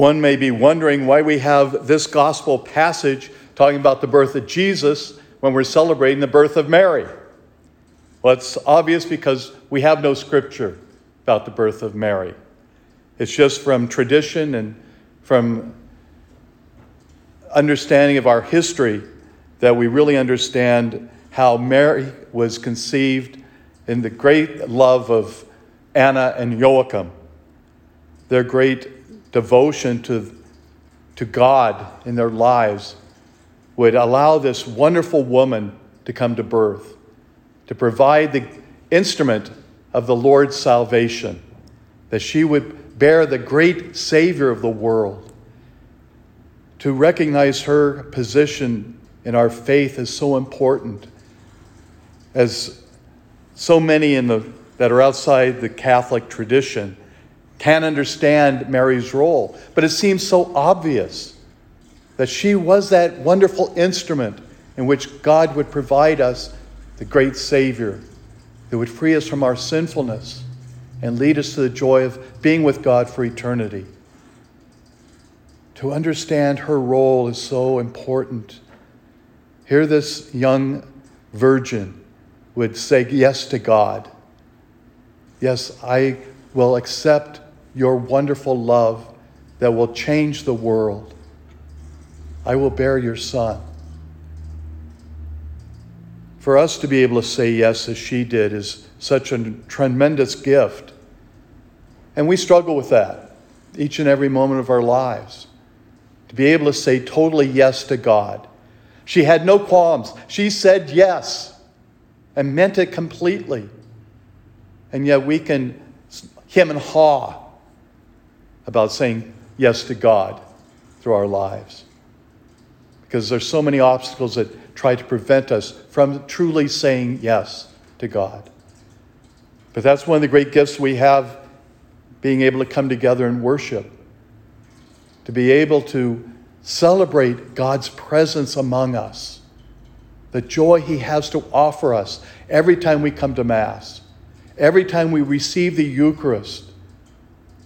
One may be wondering why we have this gospel passage talking about the birth of Jesus when we're celebrating the birth of Mary. Well, it's obvious because we have no scripture about the birth of Mary. It's just from tradition and from understanding of our history that we really understand how Mary was conceived in the great love of Anna and Joachim, their great devotion to, to God in their lives would allow this wonderful woman to come to birth, to provide the instrument of the Lord's salvation, that she would bear the great Savior of the world. To recognize her position in our faith is so important, as so many in the, that are outside the Catholic tradition can't understand Mary's role, but it seems so obvious that she was that wonderful instrument in which God would provide us the great Savior that would free us from our sinfulness and lead us to the joy of being with God for eternity. To understand her role is so important. Here, this young virgin would say yes to God. Yes, I will accept your wonderful love that will change the world. I will bear your son. For us to be able to say yes as she did is such a tremendous gift. And we struggle with that each and every moment of our lives. To be able to say totally yes to God. She had no qualms. She said yes and meant it completely. And yet we can hem and haw about saying yes to God through our lives. Because there's so many obstacles that try to prevent us from truly saying yes to God. But that's one of the great gifts we have being able to come together and worship, to be able to celebrate God's presence among us, the joy He has to offer us every time we come to Mass, every time we receive the Eucharist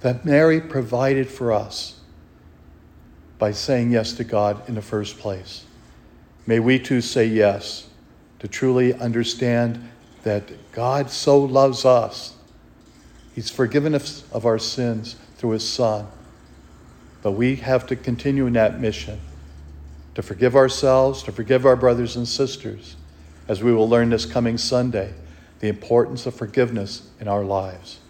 that Mary provided for us by saying yes to God in the first place. May we too say yes to truly understand that God so loves us. He's forgiven us of our sins through His Son. But we have to continue in that mission to forgive ourselves, to forgive our brothers and sisters, as we will learn this coming Sunday the importance of forgiveness in our lives.